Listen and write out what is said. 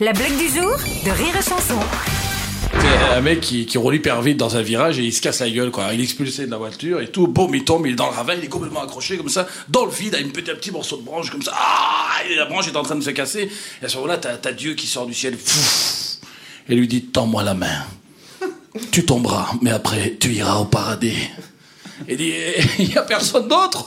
La blague du jour de Rire et Chanson. C'est un mec qui, roule hyper vite dans un virage et il se casse la gueule, quoi. Il est expulsé de la voiture et tout. Boum, il tombe, il est dans le ravin, il est complètement accroché comme ça, dans le vide, à un petit morceau de branche comme ça. Ah et la branche est en train de se casser. Et à ce moment-là, t'as, Dieu qui sort du ciel pfouf, et lui dit Tends-moi la main. Tu tomberas, mais après, tu iras au paradis. Et dit Il n'y a personne d'autre